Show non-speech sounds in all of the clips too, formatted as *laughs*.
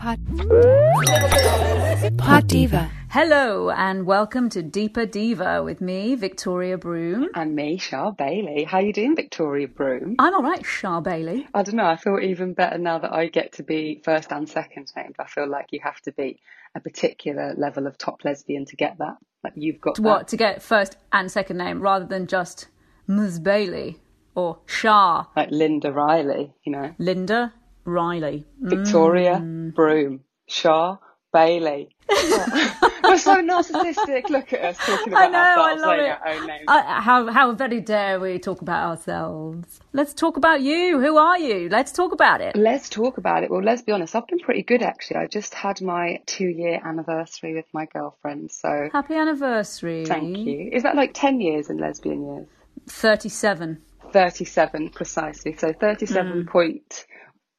Pod, Pod Diva. Hello and welcome to Deeper Diva with me, Victoria Broom. And me, Char Bailey. How you doing, Victoria Broom? I'm all right, Char Bailey. I don't know. I feel even better now that I get to be first and second named. I feel like you have to be a particular level of top lesbian to get that. Like you've got What, that. to get first and second name rather than just Ms. Bailey or Char Like Linda Riley, you know. Linda Riley. Victoria Mm. Broom. Char Bailey. *laughs* We're so narcissistic. Look at us talking I about know, I ourselves, love it. our own names. Uh, how how very dare we talk about ourselves? Let's talk about you. Who are you? Let's talk about it. Let's talk about it. Well, let's be honest. I've been pretty good actually. I just had my two year anniversary with my girlfriend. So Happy anniversary. thank you. Is that like 10 years in lesbian years? Thirty-seven. 37 precisely. So 37 Mm. point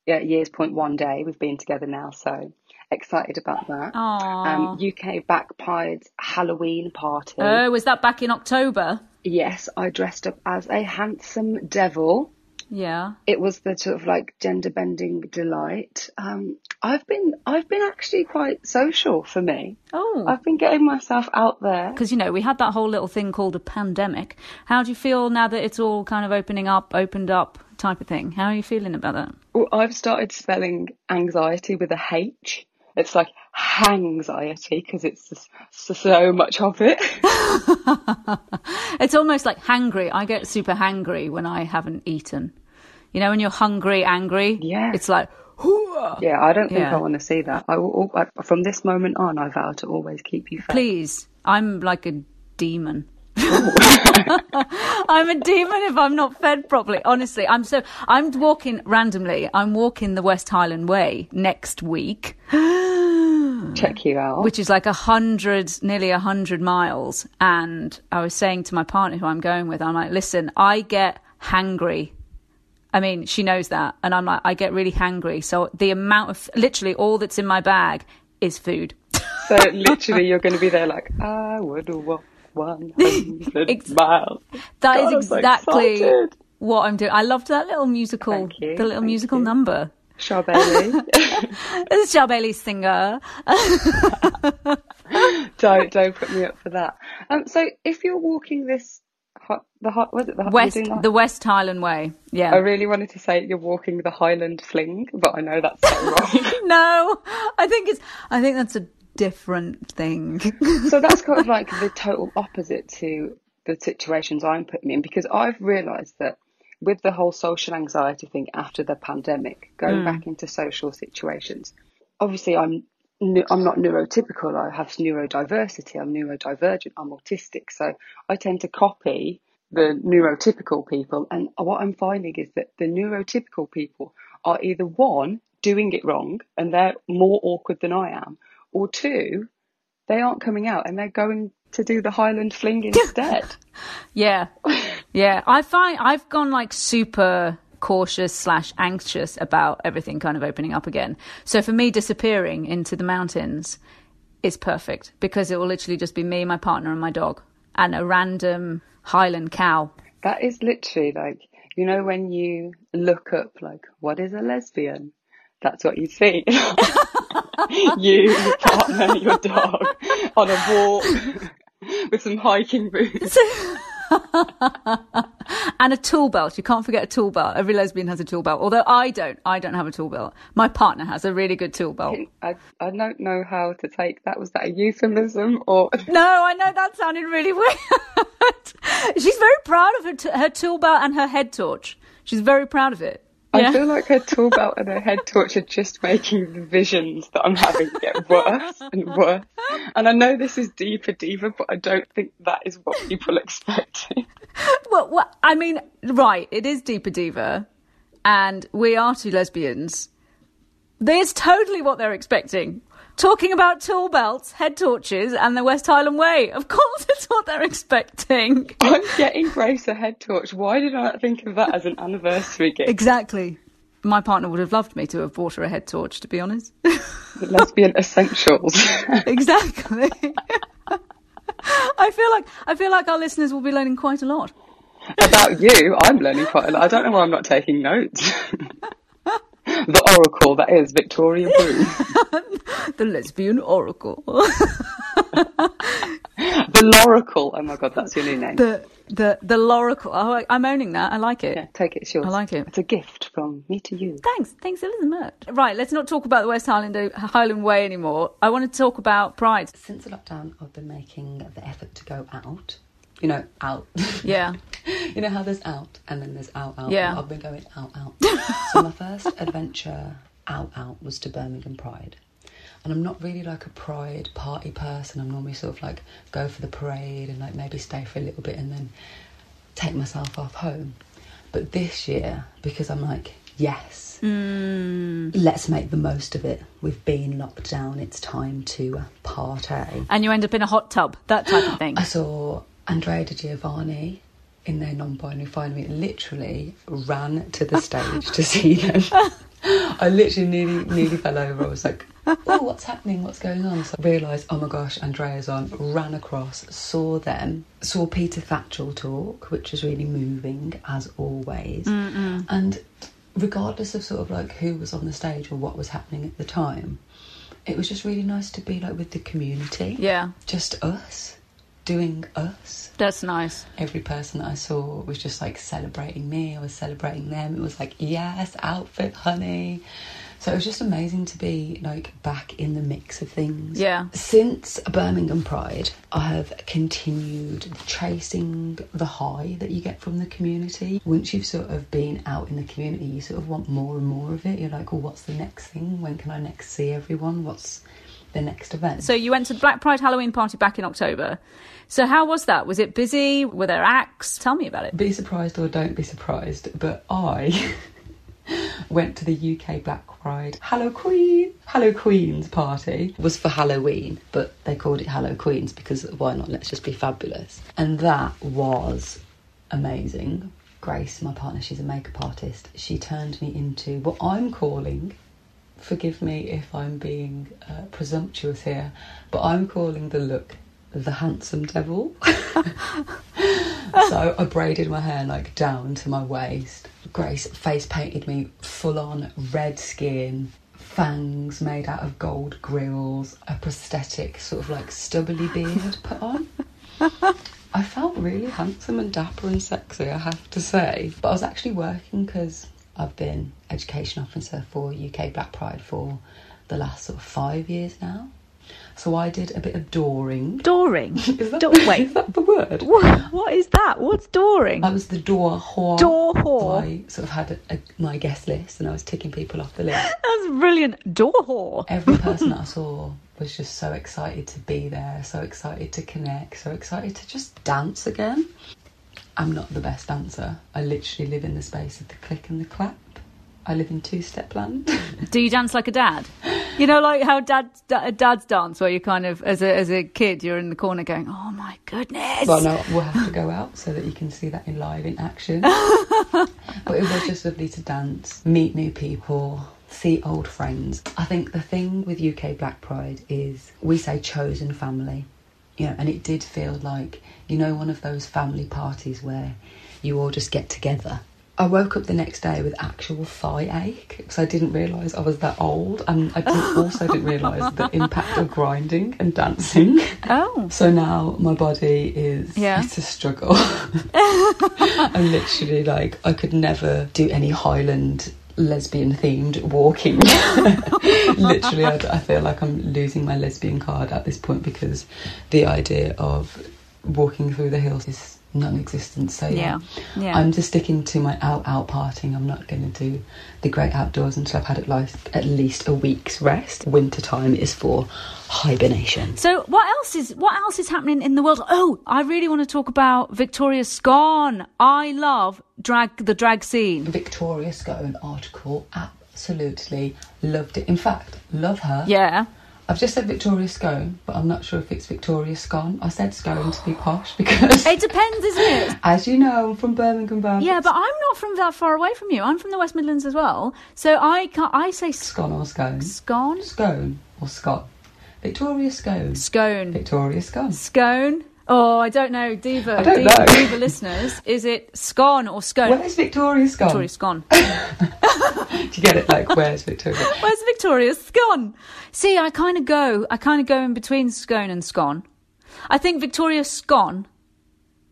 yeah, years, point one day. We've been together now. So excited about that. Um, UK Black Pride Halloween party. Oh, was that back in October? yes, I dressed up as a handsome devil. Yeah. It was the sort of like gender bending delight. Um, I've been, I've been actually quite social for me. Oh. I've been getting myself out there. because you know we had that whole little thing called a pandemic. How do you feel now that it's all kind of opening up, opened up type of thing? How are you feeling about that? Well, I've started spelling anxiety with a H. It's like anxiety because it's just so much of it. *laughs* It's almost like hangry. I get super hangry when I haven't eaten. You know, when you're hungry, angry. Yeah. It's like. Yeah, I don't think Yeah. I want to see that. I will, I, from this moment on, I vow to always keep you fed. Please, I'm like a demon. Oh. *laughs* I'm a demon if I'm not fed properly. Honestly, I'm so I'm walking randomly. I'm walking the West Highland Way next week. *gasps* Check you out. which is like a hundred, nearly a hundred miles. And I was saying to my partner who I'm going with, I'm like, listen, I get hangry. I mean, she knows that. And I'm like, I get really hangry. So the amount of, literally all that's in my bag is food. so literally, you're going to be there like, I would walk 100 *laughs* Ex- miles. That is God, I'm so exactly what I'm doing. I loved that little musical, the little thank musical you. number. Char Bailey. *laughs* This is Char Bailey singer. *laughs* don't don't put me up for that. Um, so if you're walking this, hi- the was it the West, the- the West Highland Way. Yeah. I really wanted to say you're walking the Highland Fling, but I know that's so wrong. no, I think it's, I think that's a different thing. so that's kind of *laughs* like the total opposite to the situations I'm putting in because I've realised that with the whole social anxiety thing after the pandemic, going mm. back into social situations, obviously I'm I'm not neurotypical. I have neurodiversity. I'm neurodivergent. I'm autistic. So I tend to copy the neurotypical people. And what I'm finding is that the neurotypical people are either one doing it wrong and they're more awkward than I am, or two, they aren't coming out and they're going to do the Highland Fling instead. *laughs* Yeah. Yeah. I find I've gone like super cautious slash anxious about everything kind of opening up again. So for me, disappearing into the mountains is perfect because it will literally just be me, my partner, and my dog, and a random Highland cow. That is literally like, you know, when you look up, like, what is a lesbian? That's what *laughs* you see. you, your partner, your dog on a walk with some hiking boots. *laughs* And a tool belt. You can't forget a tool belt. Every lesbian has a tool belt. Although I don't. I don't have a tool belt. My partner has a really good tool belt. I, I don't know how to take that. Was that a euphemism or? *laughs* No, I know that sounded really weird. She's very proud of her, t- her tool belt and her head torch. She's very proud of it. I Yeah. feel like her tool belt and her head torch are just making the visions that I'm having get worse and worse. And I know this is deeper diva, but I don't think that is what people expect. Well, well, I mean, right, it is Deeper Diva, and we are two lesbians. There's totally what they're expecting. Talking about tool belts, head torches, and the West Highland Way. Of course, *laughs* it's what they're expecting. I'm getting Grace a head torch. Why did I not think of that as an anniversary gift? Exactly. My partner would have loved me to have bought her a head torch, to be honest. *laughs* Lesbian essentials. *laughs* exactly. I feel like I feel like our listeners will be learning quite a lot. About you, I'm learning quite a lot. I don't know why I'm not taking notes. The oracle, that is Victoria Broom. *laughs* The lesbian oracle. *laughs* The Loracle. Oh my god, that's your new name. the the the loracle. Oh, I- I'm owning that. I like it. Yeah, take it, it's yours. I like it. It's a gift from me to you. Thanks, thanks, Elizabeth. Right, let's not talk about the West Highland Highland Way anymore. I want to talk about Pride. Since the lockdown, I've been making the effort to go out. You know, out. Yeah, *laughs* you know how there's out and then there's out, out. Yeah. I've been going out, out. so my first *laughs* adventure out, out was to Birmingham Pride. And I'm not really like a pride party person. I'm normally sort of like go for the parade and like maybe stay for a little bit and then take myself off home. But this year, because I'm like, yes, let's make the most of it. We've been locked down. It's time to uh, party. and you end up in a hot tub, that type of *gasps* thing. I saw Andrea Di Giovanni in their non-binary finally literally ran to the stage to see *laughs* them. I literally nearly nearly fell over. I was like, "Oh, what's happening? What's going on?" So I realised, "Oh my gosh, Andrea's on." Ran across, saw them, saw Peter Tatchell talk, which was really moving as always. And regardless of sort of like who was on the stage or what was happening at the time, it was just really nice to be like with the community Yeah, just us doing us. that's nice. Every person that I saw was just like celebrating me. I was celebrating them. It was like, yes, outfit, honey. So it was just amazing to be like back in the mix of things. Yeah. Since Birmingham Pride, I have continued chasing the high that you get from the community. Once you've sort of been out in the community, you sort of want more and more of it. You're like, well, what's the next thing? When can I next see everyone? What's the next event? So you went to the Black Pride Halloween party back in October. So how was that? Was it busy? Were there acts? Tell me about it. be surprised or don't be surprised, but I *laughs* went to the UK Black Pride Hello Queen Hello Queens party. It was for Halloween, but they called it Hello Queens because why not? Let's just be fabulous. And that was amazing. Grace, my partner, she's a makeup artist. She turned me into what I'm calling forgive me if I'm being uh, presumptuous here, but I'm calling the look the handsome devil. so I braided my hair like down to my waist. Grace face painted me full on red skin, fangs made out of gold grills, a prosthetic sort of like stubbly beard put on. I felt really handsome and dapper and sexy, I have to say. But I was actually working because I've been education officer for UK Black Pride for the last sort of five years now. So I did a bit of dooring. Dooring. *laughs* Is that, Do- wait. is that the word? *laughs* What, what is that? What's dooring? I was the door whore. Door whore. I sort of had a, a, my guest list and I was ticking people off the list. *laughs* That's brilliant. Door whore. Every person that I saw was just so excited to be there, so excited to connect, so excited to just dance again. I'm not the best dancer. I literally live in the space of the click and the clap. I live in two step land. *laughs* Do you dance like a dad? You know, like how dad, da- dads dance, where you kind of, as a as a kid, you're in the corner going, "Oh my goodness!" Well, no, we'll have to go out so that you can see that in live in action. *laughs* but it was just lovely to dance, meet new people, see old friends. I think the thing with UK Black Pride is we say chosen family, you know, and it did feel like, you know, one of those family parties where you all just get together. I woke up the next day with actual thigh ache because I didn't realise I was that old, and I didn't, *laughs* also didn't realise the impact of grinding and dancing. Oh. So now my body is Yeah. it's a struggle. *laughs* *laughs* I'm literally like I could never do any Highland lesbian themed walking. *laughs* literally, I, I feel like I'm losing my lesbian card at this point because the idea of walking through the hills is non-existent. So yeah, Yeah, yeah. I'm just sticking to my out-out partying. I'm not going to do the great outdoors until I've had at least at least a week's rest. Winter time is for hibernation. So what else is what else is happening in the world? Oh, I really want to talk about Victoria Scone. I love drag the drag scene. Victoria Scone article. Absolutely loved it. In fact, love her. Yeah. I've just said Victoria Scone, but I'm not sure if it's Victoria Scone. I said Scone to be posh because, It depends, isn't it? *laughs* as you know, I'm from Birmingham. Birmingham. Yeah, but I'm not from that far away from you. I'm from the West Midlands as well. So I can't I say sc- Scone or Scone? scone? Scone or Scott? Victoria Scone. Scone. Victoria Scone. Scone. Oh, I don't know. Diva, I don't Diva, know. Diva listeners, is it scone or scone? Where's Victoria Scone? Victoria scone. *laughs* Do you get it? Like, where's Victoria? *laughs* Where's Victoria scone? See, I kind of go, I kind of go in between scone and scone. I think Victoria scone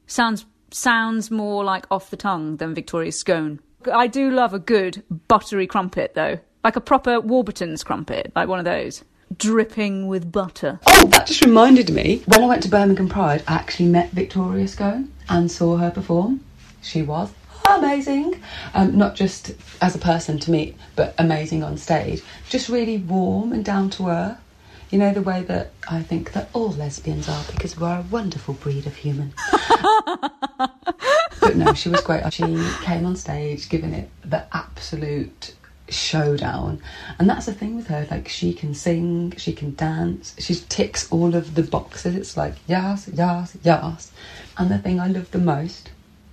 sounds sounds more like off the tongue than Victoria scone. I do love a good buttery crumpet though, like a proper Warburton's crumpet, like one of those, dripping with butter. Oh, that just reminded me. When I went to Birmingham Pride, I actually met Victoria Scone and saw her perform. She was amazing. Um, not just as a person to meet, but amazing on stage. Just really warm and down to earth. You know, the way that I think that all lesbians are because we're a wonderful breed of human. *laughs* but no, she was great. She came on stage giving it the absolute showdown. And that's the thing with her, like she can sing, she can dance, she ticks all of the boxes. It's like yes, yes, yes. And the thing I love the most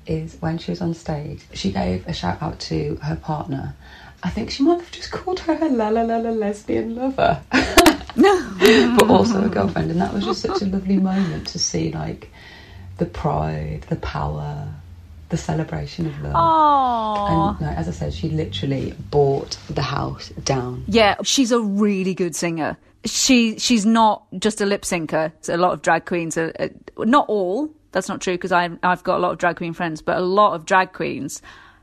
is when she was on stage, she gave a shout out to her partner. I think she might have just called her her la la la la lesbian lover. *laughs* No. But also a girlfriend. And that was just such a lovely moment to see like the pride, the power, the celebration of love. Oh. And no, as I said, she literally bought the house down. Yeah, she's a really good singer. She she's not just a lip syncer. A lot of drag queens are uh, not all. That's not true because I've I've got a lot of drag queen friends, but a lot of drag queens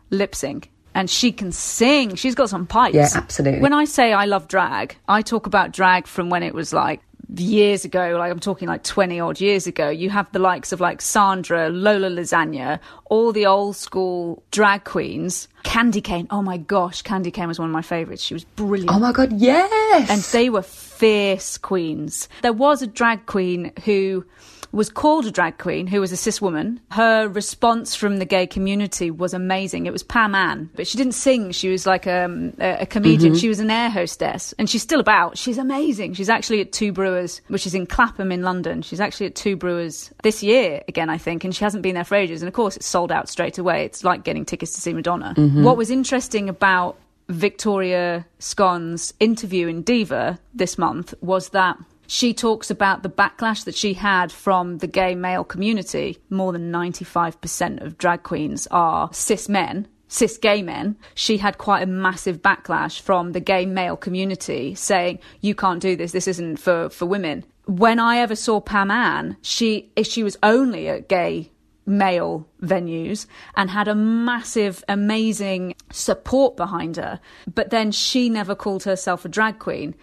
lip sync. And she can sing. She's got some pipes. Yeah, absolutely. When I say I love drag, I talk about drag from when it was like years ago, like I'm talking like 20 odd years ago. You have the likes of like Sandra, Lola Lasagna, all the old school drag queens. Candy Cane. Oh my gosh, Candy Cane was one of my favourites. She was brilliant Oh my god, yes! and they were fierce queens. There was a drag queen who was called a drag queen, who was a cis woman. Her response from the gay community was amazing. It was Pam Ann, but she didn't sing. She was like um, a, a comedian. She was an air hostess, and she's still about. She's amazing. She's actually at Two Brewers, which is in Clapham in London. She's actually at Two Brewers this year again, I think, and she hasn't been there for ages. And of course, it's sold out straight away. It's like getting tickets to see Madonna. What was interesting about Victoria Scone's interview in Diva this month was that she talks about the backlash that she had from the gay male community. More than 95% of drag queens are cis men. Cis gay men, she had quite a massive backlash from the gay male community saying, You can't do this, this isn't for, for women. When I ever saw Pam Ann, she, she was only at gay male venues and had a massive, amazing support behind her. But then she never called herself a drag queen.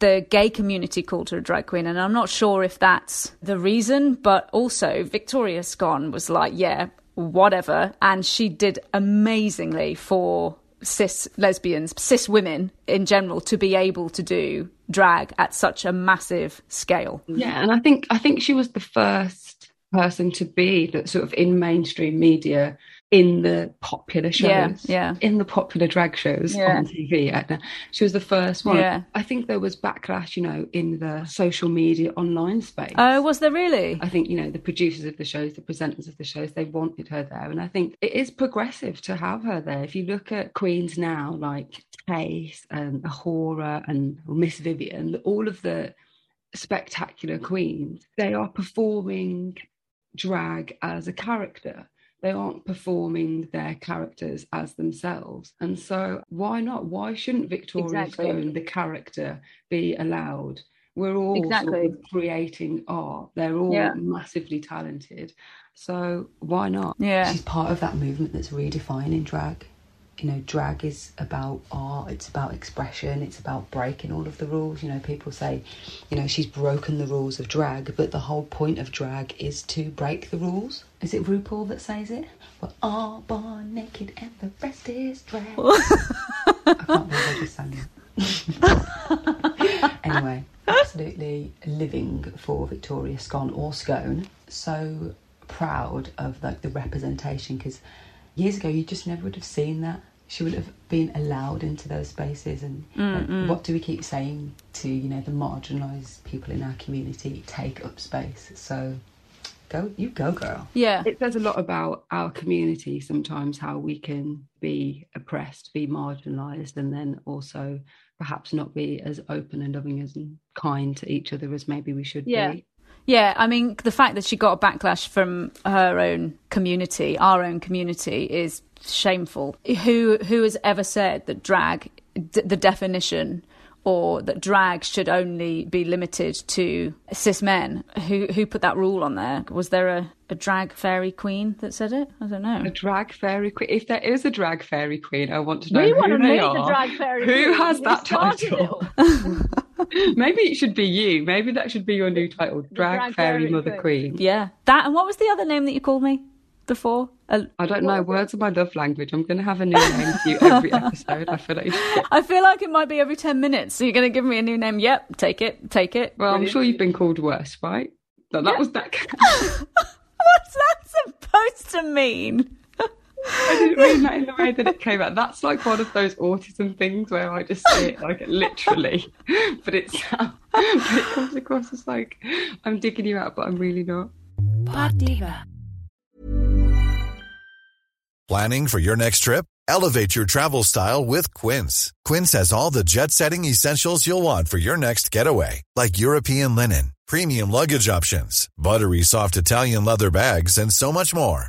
The gay community called her a drag queen, and I'm not sure if that's the reason, but also Victoria Scone was like, yeah, whatever. And she did amazingly for cis lesbians, cis women in general, to be able to do drag at such a massive scale. Yeah, and I think I think she was the first person to be that sort of in mainstream media in the popular shows, Yeah, yeah. in the popular drag shows Yeah. on TV. Edna. She was the first one. Yeah. I think there was backlash, you know, in the social media online space. Oh, was there really? I think, you know, the producers of the shows, the presenters of the shows, they wanted her there. And I think it is progressive to have her there. If you look at queens now, like Tayce and A'Whora and Miss Vivian, all of the spectacular queens, they are performing drag as a character. they aren't performing their characters as themselves. And so, why not? Why shouldn't Victoria Exactly. Scone, the character, be allowed? We're all sort Exactly. of creating art. They're all Yeah. massively talented. So why not? Yeah. She's part of that movement that's redefining drag. You know, drag is about art, it's about expression, it's about breaking all of the rules. You know, people say, you know, she's broken the rules of drag, but the whole point of drag is to break the rules. Is it RuPaul that says it? We're all born naked and the rest is drag. *laughs* I can't believe I just sang it. *laughs* anyway, absolutely living for Victoria Scone or Scone. So proud of like the representation because years ago you just never would have seen that. She would have been allowed into those spaces, and like, what do we keep saying to you know the marginalised people in our community? Take up space. So go, you go, girl. Yeah. It says a lot about our community sometimes how we can be oppressed, be marginalised, and then also perhaps not be as open and loving as and kind to each other as maybe we should Yeah. be. Yeah, I mean, the fact that she got a backlash from her own community, our own community, is shameful. Who who has ever said that drag, d- the definition, or that drag should only be limited to cis men? Who who put that rule on there? Was there a, a drag fairy queen that said it? I don't know. A drag fairy queen. If there is a drag fairy queen, I want to know We who want to they meet are. the drag fairy Who queen. has that title? *laughs* all. *laughs* Maybe it should be you. Maybe that should be your new title, drag, drag fairy, fairy mother queen. queen. Yeah, that. And what was the other name that you called me before? Uh, I don't know. Words are my love language. I'm going to have a new name for you *laughs* every episode. I feel like. You should get- *laughs* I feel like it might be every 10 minutes. So you're going to give me a new name? Yep, take it, take it. Well, I'm sure you've been called worse, right? No, that was that. What's that supposed to mean? I didn't mean that in the way that it came out. That's like one of those autism things where I just say it like literally, *laughs* but it's *laughs* but it comes across as like I'm digging you out, but I'm really not. Planning for your next trip? Elevate your travel style with Quince. Quince has all the jet setting essentials you'll want for your next getaway, like European linen, premium luggage options, buttery soft Italian leather bags, and so much more.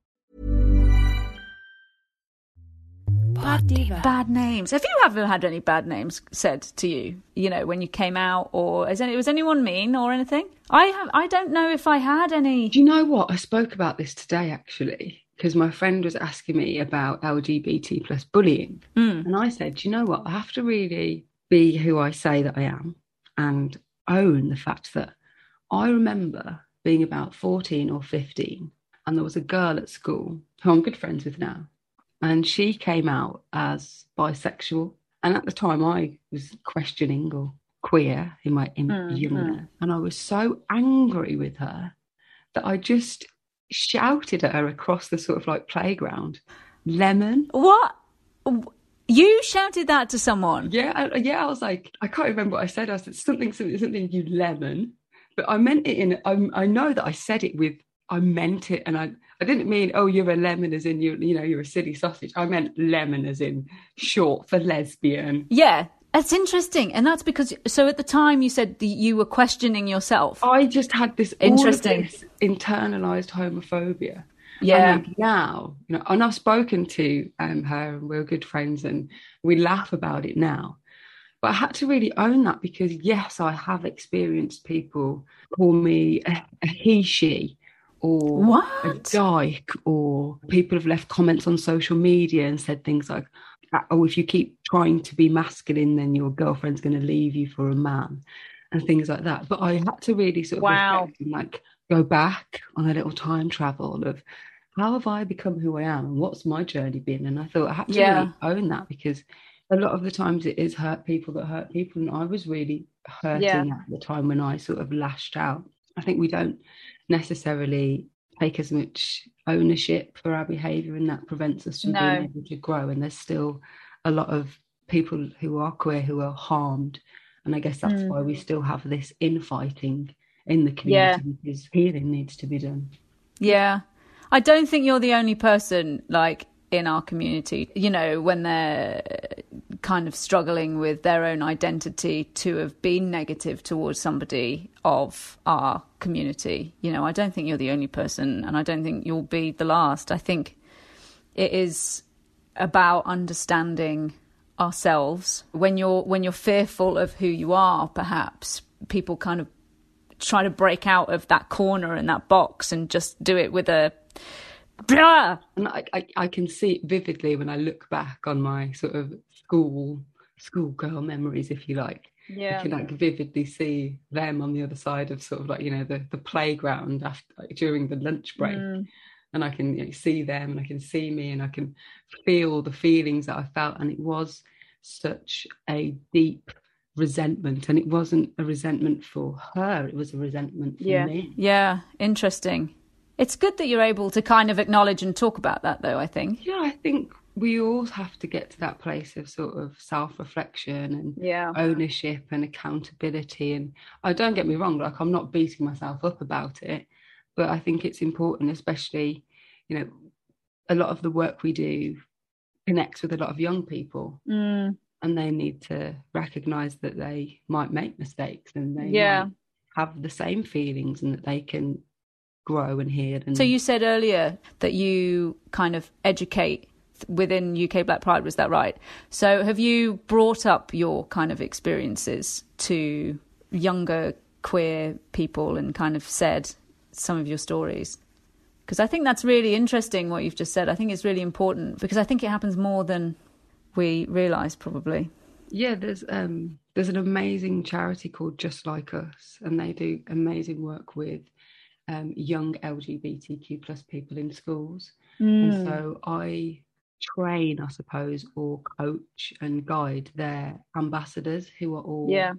people today. Bad names. Have you ever had any bad names said to you? You know, when you came out, or is any, was anyone mean or anything? I have. I don't know if I had any. Do you know what? I spoke about this today actually because my friend was asking me about LGBT plus bullying, hmm. and I said, "Do you know what? I have to really be who I say that I am and own the fact that I remember being about fourteen or fifteen, and there was a girl at school who I'm good friends with now, and she came out as bisexual, and at the time I was questioning or queer in my in mm-hmm. youngness, and I was so angry with her that I just shouted at her across the sort of like playground, "Lemon." What? You shouted that to someone? Yeah, I, yeah. I was like, I can't remember what I said. I said something, something, something. You lemon, but I meant it in. I, I know that I said it with I meant it, and I I didn't mean oh you're a lemon as in you you know you're a silly sausage. I meant lemon as in short for lesbian. Yeah, it's interesting, and that's because so at the time you said that you were questioning yourself. I just had this Interesting. this internalized homophobia. Yeah. And like now, you know, and I've spoken to um, her, and we're good friends, and we laugh about it now. But I had to really own that because yes, I have experienced people call me a, a he she or a What? dyke, or people have left comments on social media and said things like, "Oh, if you keep trying to be masculine, then your girlfriend's going to leave you for a man," and things like that. But I had to really sort of Wow. and like go back on a little time travel of how have I become who I am and what's my journey been? And I thought I had to Yeah. really own that because a lot of the times it is hurt people that hurt people, and I was really hurting Yeah. at the time when I sort of lashed out. I think we don't necessarily take as much ownership for our behaviour, and that prevents us from No. being able to grow. And there's still a lot of people who are queer who are harmed, and I guess that's Mm. why we still have this infighting in the Yeah. community because healing needs to be done. Yeah. I don't think you're the only person like in our community, you know, when they're kind of struggling with their own identity to have been negative towards somebody of our community. You know, I don't think you're the only person and I don't think you'll be the last. I think it is about understanding ourselves when you're when you're fearful of who you are perhaps people kind of try to break out of that corner and that box and just do it with a And I, I, I can see it vividly when I look back on my sort of school schoolgirl memories, if you like. Yeah. I can like vividly see them on the other side of sort of like you know the the playground after like, during the lunch break, Mm. and I can you know, see them and I can see me and I can feel the feelings that I felt, and it was such a deep resentment, and it wasn't a resentment for her; it was a resentment for yeah me. yeah interesting it's good that you're able to kind of acknowledge and talk about that though i think Yeah, I think we all have to get to that place of sort of self reflection and Yeah. ownership and accountability. And I don't get me wrong, like I'm not beating myself up about it, but I think it's important, especially, you know, a lot of the work we do connects with a lot of young people. Mm. And they need to recognize that they might make mistakes and they Yeah. have the same feelings and that they can grow and heal. And so you said earlier that you kind of educate within uk black pride was that right so have you brought up your kind of experiences to younger queer people and kind of said some of your stories because I think that's really interesting what you've just said. I think it's really important because I think it happens more than we realise, probably. Yeah, there's um there's an amazing charity called Just Like Us, and they do amazing work with um, young LGBTQ plus people in schools. Mm. And so I train, I suppose, or coach and guide their ambassadors who are all Yeah.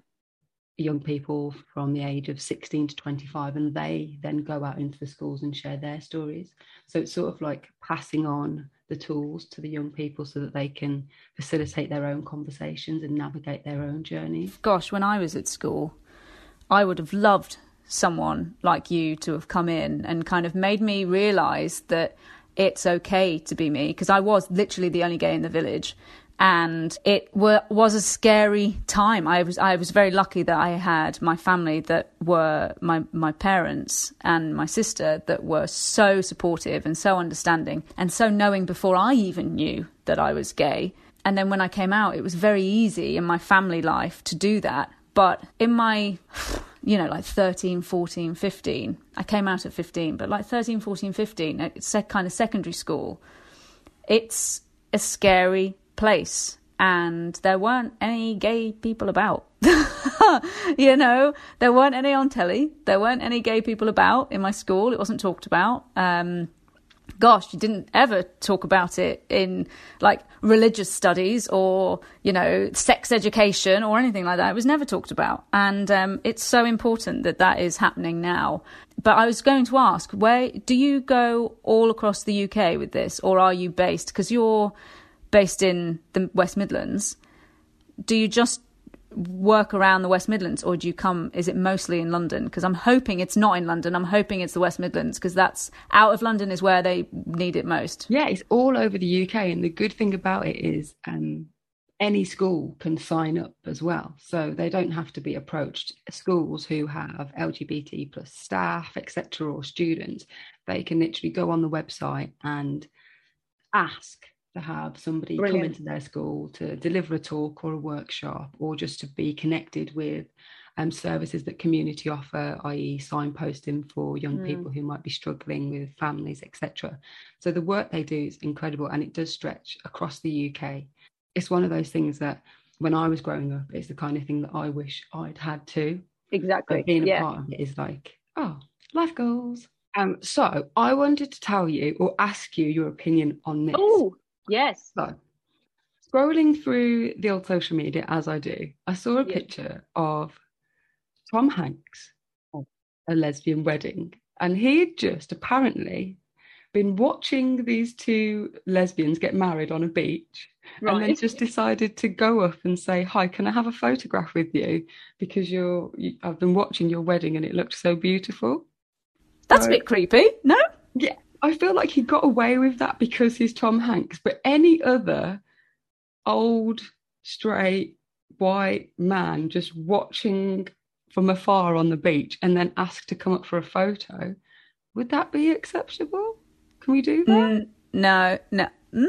young people from the age of 16 to 25 and they then go out into the schools and share their stories so it's sort of like passing on the tools to the young people so that they can facilitate their own conversations and navigate their own journeys Gosh, when I was at school, I would have loved someone like you to have come in and kind of made me realise that it's okay to be me because I was literally the only gay in the village. And it were, was a scary time. I was I was very lucky that I had my family that were my my parents and my sister that were so supportive and so understanding and so knowing before I even knew that I was gay. And then when I came out, it was very easy in my family life to do that. But in my, you know, like 13, 14, 15, I came out at 15, but like 13, 14, 15, it's kind of secondary school, it's a scary place. And there weren't any gay people about. *laughs* you know, there weren't any on telly. There weren't any gay people about in my school. It wasn't talked about. Um, gosh, you didn't ever talk about it in like religious studies or, you know, sex education or anything like that. It was never talked about. And um, it's so important that that is happening now. But I was going to ask, where do you go all across the UK with this or are you based? Because you're based in the West Midlands. Do you just work around the West Midlands, or do you come? Is it mostly in London? Because I'm hoping it's not in London. I'm hoping it's the West Midlands because that's out of London is where they need it most. Yeah, it's all over the UK, and the good thing about it is um, any school can sign up as well, so they don't have to be approached. Schools who have LGBT plus staff, etc., or students, they can literally go on the website and ask to have somebody come into their school to deliver a talk or a workshop or just to be connected with um, services that community offer, i.e., signposting for young Mm. people who might be struggling with families, etc. So the work they do is incredible and it does stretch across the UK. It's one of those things that when I was growing up, it's the kind of thing that I wish I'd had too. Exactly. But being a yeah. part of it is like, oh, life goals. Um, so I wanted to tell you or ask you your opinion on this. Oh, yes. So, scrolling through the old social media as I do, I saw a Yeah. picture of Tom Hanks at a lesbian wedding, and he had just apparently been watching these two lesbians get married on a beach and then just decided to go up and say hi can i have a photograph with you because you're you, i've been watching your wedding and it looked so beautiful That's a bit creepy. No. yeah, I feel like he got away with that because he's Tom Hanks. But any other old, straight, white man just watching from afar on the beach and then asked to come up for a photo, would that be acceptable? Can we do that? Mm, no, no. Mm,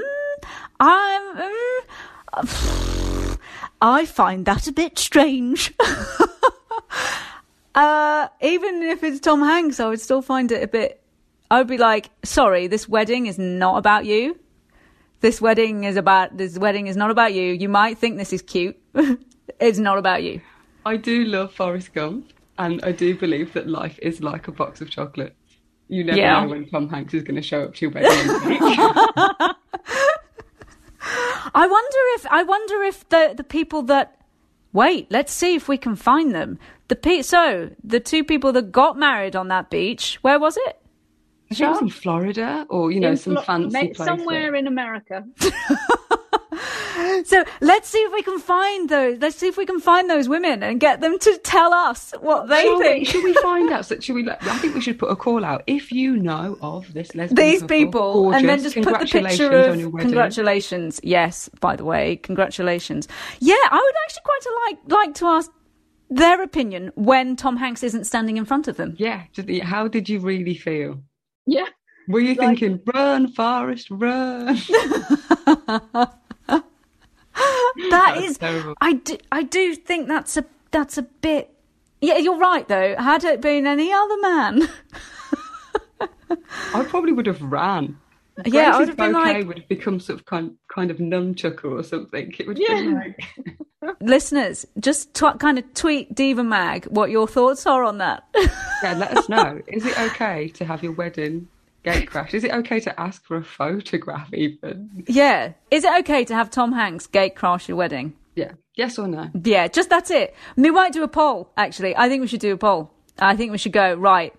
I'm. mm, I find that a bit strange. *laughs* uh, even if it's Tom Hanks, I would still find it a bit. I would be like, sorry, this wedding is not about you. This wedding is about. This wedding is not about you. You might think this is cute. *laughs* it's not about you. I do love Forrest Gump, and I do believe that life is like a box of chocolates. You never Yeah. know when Tom Hanks is going to show up to your wedding. *laughs* I wonder if I wonder if the the people that wait, let's see if we can find them. The pe- so the two people that got married on that beach, where was it? I think it was in Florida or, you know, In some Flo- fancy place. somewhere in America. *laughs* So let's see if we can find those. Let's see if we can find those women and get them to tell us what they we, think. should we find out? *laughs* So, should we? let- I think we should put a call out. If you know of this lesbian These couple, people, and then just put the picture of congratulations. Yes, by the way, congratulations. Yeah, I would actually quite like like to ask their opinion when Tom Hanks isn't standing in front of them. Yeah. How did you really feel? Yeah. Were you Like- thinking, "Run, forest, run"? *laughs* That That's is, terrible. I do, I do think that's a that's a bit. Yeah, you're right though. Had it been any other man, *laughs* I probably would have ran. Yeah, I would have been like- would have become sort of kind, kind of nunchucker or something. It would Yeah. be like, *laughs* listeners, just tw- kind of tweet Diva Mag what your thoughts are on that. yeah, let us know. *laughs* Is it okay to have your wedding gate crash? Is it okay to ask for a photograph even? yeah, is it okay to have Tom Hanks gate crash your wedding? Yeah. Yes or no? Yeah, just that's it. We might do a poll. Actually, I think we should do a poll. I think we should go right.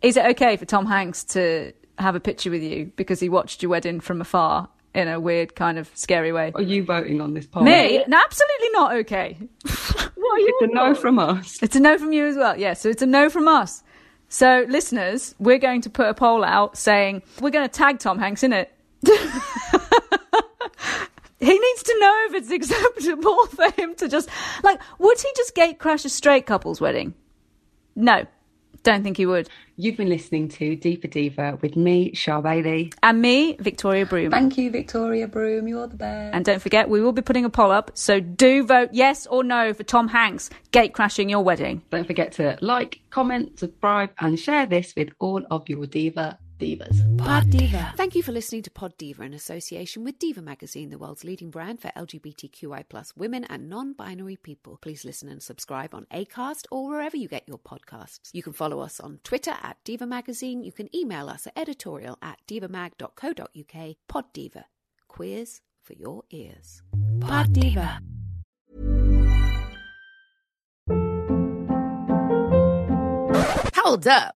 Is it okay for Tom Hanks to have a picture with you because he watched your wedding from afar in a weird kind of scary way? Are you voting on this poll? Me? No, absolutely not okay. *laughs* What are you It's a no from us. It's a no from you as well. Yeah, so it's a no from us. So, listeners, we're going to put a poll out saying we're going to tag Tom Hanks in it. *laughs* he needs to know if it's *laughs* acceptable for him to just like. Would he just gate crash a straight couple's wedding? No, don't think he would. You've been listening to Deeper Diva with me, Char Bailey. And me, Victoria Broom. Thank you, Victoria Broom. You're the best. and don't forget, we will be putting a poll up. So do vote yes or no for Tom Hanks gate crashing your wedding. Don't forget to like, comment, subscribe, and share this with all of your Diva Divas. Pod Diva. Thank you for listening to Pod Diva in association with Diva Magazine, the world's leading brand for LGBTQI plus women and non-binary people. Please listen and subscribe on Acast or wherever you get your podcasts. You can follow us on Twitter at Diva Magazine. You can email us at editorial at divamag.co.uk. Pod Diva. Queers for your ears. Pod Diva. Hold up.